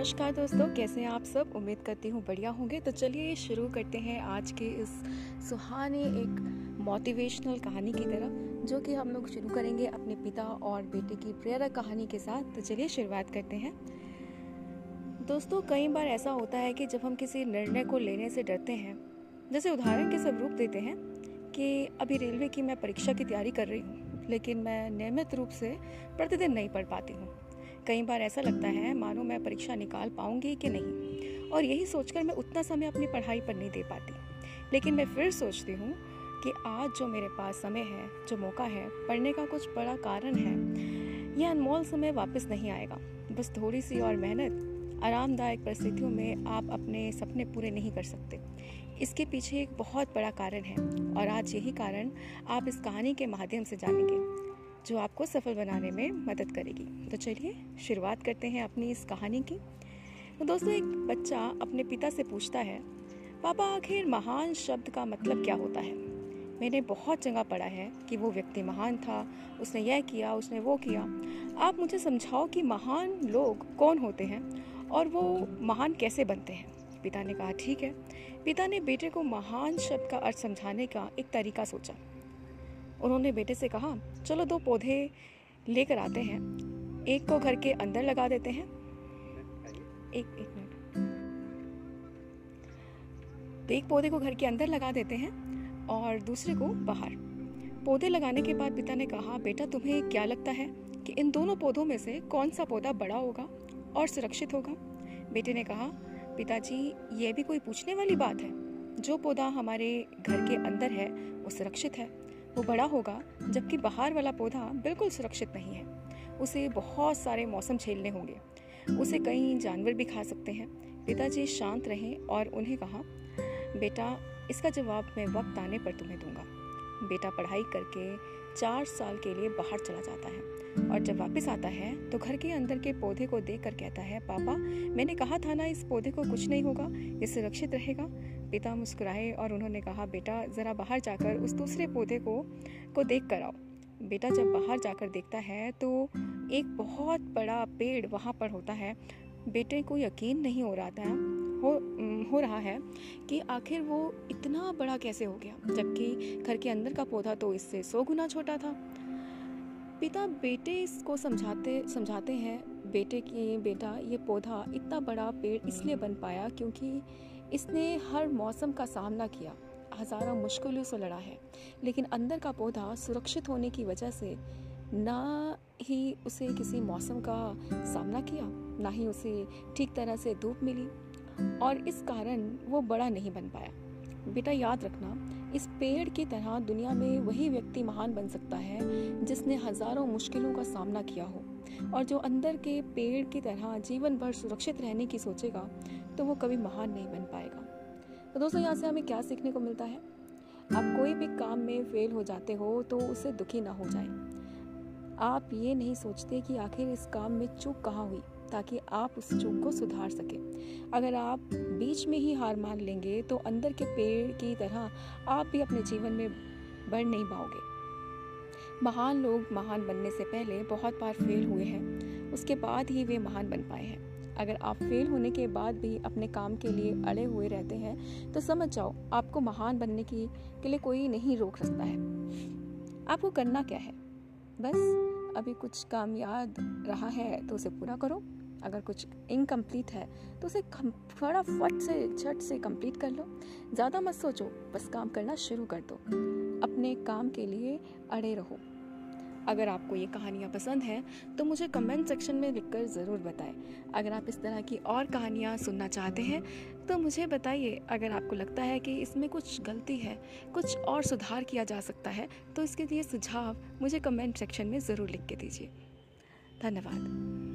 नमस्कार दोस्तों, कैसे हैं आप सब? उम्मीद करती हूँ बढ़िया होंगे। तो चलिए शुरू करते हैं आज के इस सुहाने एक मोटिवेशनल कहानी की तरह, जो कि हम लोग शुरू करेंगे अपने पिता और बेटे की प्रेरक कहानी के साथ। तो चलिए शुरुआत करते हैं। दोस्तों, कई बार ऐसा होता है कि जब हम किसी निर्णय को लेने से डरते हैं, जैसे उदाहरण के स्वरूप देते हैं कि अभी रेलवे की मैं परीक्षा की तैयारी कर रही हूँ, लेकिन मैं नियमित रूप से प्रतिदिन नहीं पढ़ पाती हूँ। कई बार ऐसा लगता है, मानो मैं परीक्षा निकाल पाऊँगी कि नहीं? और यही सोचकर मैं उतना समय अपनी पढ़ाई पर नहीं दे पाती। लेकिन मैं फिर सोचती हूँ कि आज जो मेरे पास समय है, जो मौका है, पढ़ने का कुछ बड़ा कारण है, यह अनमोल समय वापस नहीं आएगा। बस थोड़ी सी और मेहनत, आरामदायक परिस्थितियों में आप अपने सपने पूरे नहीं कर सकते। इसके पीछे एक बहुत बड़ा कारण है, और आज यही कारण आप इस कहानी के माध्यम से जानेंगे। जो आपको सफल बनाने में मदद करेगी। तो चलिए, शुरुआत करते हैं अपनी इस कहानी की। तो दोस्तों, एक बच्चा अपने पिता से पूछता है, पापा, आखिर महान शब्द का मतलब क्या होता है? मैंने बहुत जगह पढ़ा है कि वो व्यक्ति महान था, उसने यह किया, उसने वो किया। आप मुझे समझाओ कि महान लोग कौन होते हैं और वो महान कैसे बनते हैं? पिता ने कहा, ठीक है। पिता ने बेटे को महान शब्द का अर्थ समझाने का एक तरीका सोचा। उन्होंने बेटे से कहा, चलो दो पौधे लेकर आते हैं। एक को घर के अंदर लगा देते हैं। एक एक मिनट। तो एक पौधे को घर के अंदर लगा देते हैं और दूसरे को बाहर। पौधे लगाने के बाद पिता ने कहा, बेटा, तुम्हें क्या लगता है कि इन दोनों पौधों में से कौन सा पौधा बड़ा होगा और सुरक्षित होगा? बेटे ने कहा, पिताजी, ये भी कोई पूछने वाली बात है। जो पौधा हमारे घर के अंदर है, वो सुरक्षित है। वो बड़ा होगा, जबकि बाहर वाला पौधा बिल्कुल सुरक्षित नहीं है। उसे बहुत सारे मौसम झेलने होंगे। उसे कई जानवर भी खा सकते हैं। पिताजी शांत रहें और उन्हें कहा, बेटा, इसका जवाब मैं वक्त आने पर तुम्हें दूँगा। बेटा पढ़ाई करके चार साल के लिए बाहर चला जाता है और जब वापस आता है तो घर के अंदर के पौधे को देख कर कहता है, पापा, मैंने कहा था ना इस पौधे को कुछ नहीं होगा, ये सुरक्षित रहेगा। पिता मुस्कुराए और उन्होंने कहा, बेटा, ज़रा बाहर जाकर उस दूसरे पौधे को को देख कर आओ। बेटा जब बाहर जाकर देखता है तो एक बहुत बड़ा पेड़ वहाँ पर होता है। बेटे को यकीन नहीं हो रहा था, हो हो रहा है कि आखिर वो इतना बड़ा कैसे हो गया, जबकि घर के अंदर का पौधा तो इससे सौ गुना छोटा था। पिता बेटे इसको समझाते समझाते हैं, बेटे की, बेटा, ये पौधा इतना बड़ा पेड़ इसलिए बन पाया क्योंकि इसने हर मौसम का सामना किया। हज़ारों मुश्किलों से लड़ा है, लेकिन अंदर का पौधा सुरक्षित होने की वजह से ना ही उसे किसी मौसम का सामना किया, ना ही उसे ठीक तरह से धूप मिली, और इस कारण वो बड़ा नहीं बन पाया। बेटा, याद रखना, इस पेड़ की तरह दुनिया में वही व्यक्ति महान बन सकता है जिसने हज़ारों मुश्किलों का सामना किया हो। और जो अंदर के पेड़ की तरह जीवन भर सुरक्षित रहने की सोचेगा तो वो कभी महान नहीं बन पाएगा। तो दोस्तों, यहाँ से हमें क्या सीखने को मिलता है? आप कोई भी काम में फेल हो जाते हो तो उससे दुखी ना हो जाए। आप ये नहीं सोचते कि आखिर इस काम में चूक कहाँ हुई, ताकि आप उस चूक को सुधार सके। अगर आप बीच में ही हार मान लेंगे तो अंदर के पेड़ की तरह आप भी अपने जीवन में बढ़ नहीं पाओगे। महान लोग महान बनने से पहले बहुत बार फेल हुए हैं। उसके बाद ही वे महान बन पाए हैं। अगर आप फेल होने के बाद भी अपने काम के लिए अड़े हुए रहते हैं तो समझ जाओ, आपको महान बनने की, के लिए कोई नहीं रोक सकता है। आपको करना क्या है? बस, अभी कुछ काम याद रहा है तो उसे पूरा करो। अगर कुछ इनकम्प्लीट है तो उसे फटाफट से, झट से कंप्लीट कर लो। ज़्यादा मत सोचो, बस काम करना शुरू कर दो। अपने काम के लिए अड़े रहो। अगर आपको ये कहानियाँ पसंद हैं तो मुझे कमेंट सेक्शन में लिखकर ज़रूर बताएँ। अगर आप इस तरह की और कहानियाँ सुनना चाहते हैं तो मुझे बताइए। अगर आपको लगता है कि इसमें कुछ गलती है, कुछ और सुधार किया जा सकता है तो इसके लिए सुझाव मुझे कमेंट सेक्शन में ज़रूर लिख के दीजिए। धन्यवाद।